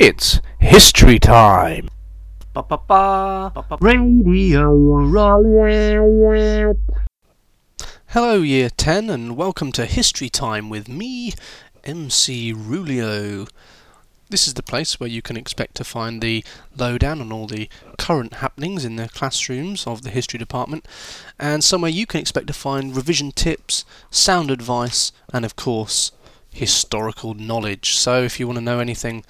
It's history time. Radio Hello, Year 10, and welcome to History Time with me, MC Rulio. This is the place where you can expect to find the lowdown on all the current happenings in the classrooms of the history department, and somewhere you can expect to find revision tips, sound advice, and of course, historical knowledge. So if you want to know anything,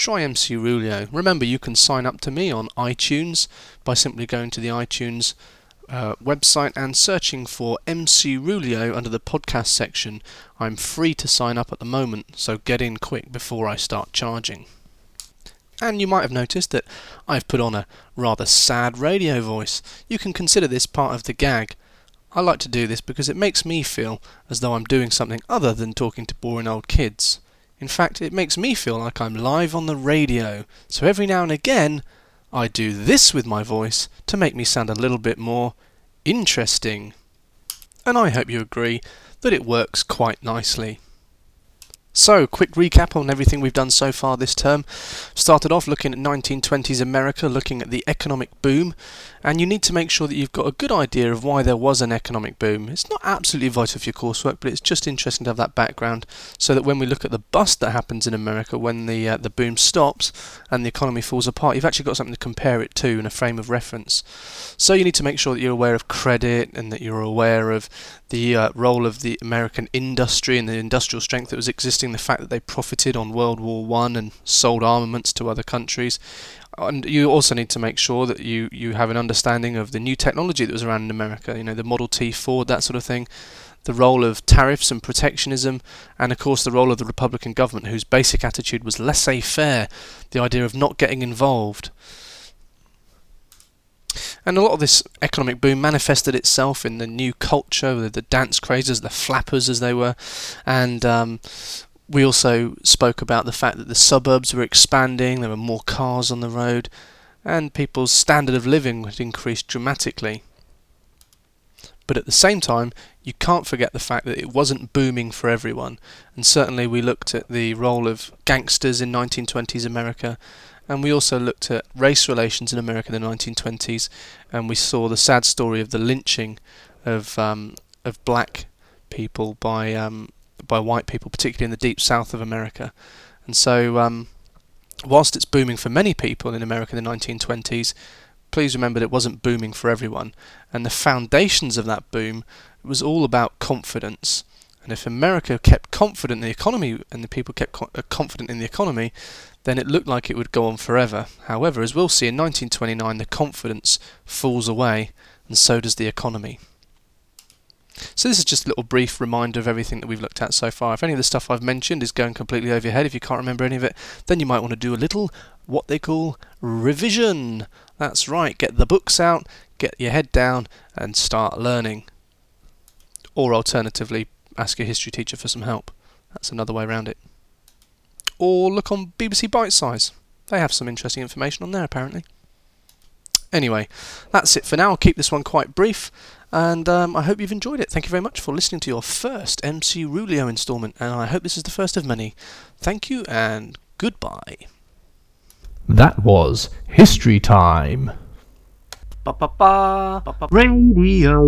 try MC Rulio. Remember, you can sign up to me on iTunes by simply going to the iTunes uh, website and searching for MC Rulio under the podcast section. I'm free to sign up at the moment, so get in quick before I start charging. And you might have noticed that I've put on a rather sad radio voice. You can consider this part of the gag. I like to do this because it makes me feel as though I'm doing something other than talking to boring old kids. In fact, it makes me feel like I'm live on the radio. So every now and again, I do this with my voice to make me sound a little bit more interesting. And I hope you agree that it works quite nicely. So, quick recap on everything we've done so far this term. Started off looking at 1920s America, looking at the economic boom, and you need to make sure that you've got a good idea of why there was an economic boom. It's not absolutely vital for your coursework, but it's just interesting to have that background so that when we look at the bust that happens in America when the uh, the boom stops and the economy falls apart, you've actually got something to compare it to in a frame of reference. So you need to make sure that you're aware of credit and that you're aware of the uh, role of the American industry and the industrial strength that was existing, the fact that they profited on World War One and sold armaments to other countries. And you also need to make sure that you, you have an understanding of the new technology that was around in America, you know, the Model T Ford, that sort of thing, the role of tariffs and protectionism, and of course the role of the Republican government, whose basic attitude was laissez faire, the idea of not getting involved. And a lot of this economic boom manifested itself in the new culture, the, the dance crazes, the flappers as they were, and um, we also spoke about the fact that the suburbs were expanding, there were more cars on the road, and people's standard of living had increased dramatically. But at the same time, you can't forget the fact that it wasn't booming for everyone, and certainly we looked at the role of gangsters in 1920s America and we also looked at race relations in America in the 1920s, and we saw the sad story of the lynching of um, of black people by um, by white people, particularly in the deep south of America. And so, um, whilst it's booming for many people in America in the 1920s, please remember that it wasn't booming for everyone. And the foundations of that boom was all about confidence. And if America kept confident in the economy and the people kept co- uh, confident in the economy, then it looked like it would go on forever. However, as we'll see in 1929, the confidence falls away, and so does the economy. So this is just a little brief reminder of everything that we've looked at so far. If any of the stuff I've mentioned is going completely over your head, if you can't remember any of it, then you might want to do a little what they call revision. That's right, get the books out, get your head down, and start learning. Or alternatively, ask your history teacher for some help. That's another way around it. Or look on BBC Bitesize. They have some interesting information on there apparently. Anyway, that's it for now. I'll keep this one quite brief, and um, I hope you've enjoyed it. Thank you very much for listening to your first MC Rulio instalment, and I hope this is the first of many. Thank you and goodbye. That was history time. Ba-ba-ba, ba-ba. Radio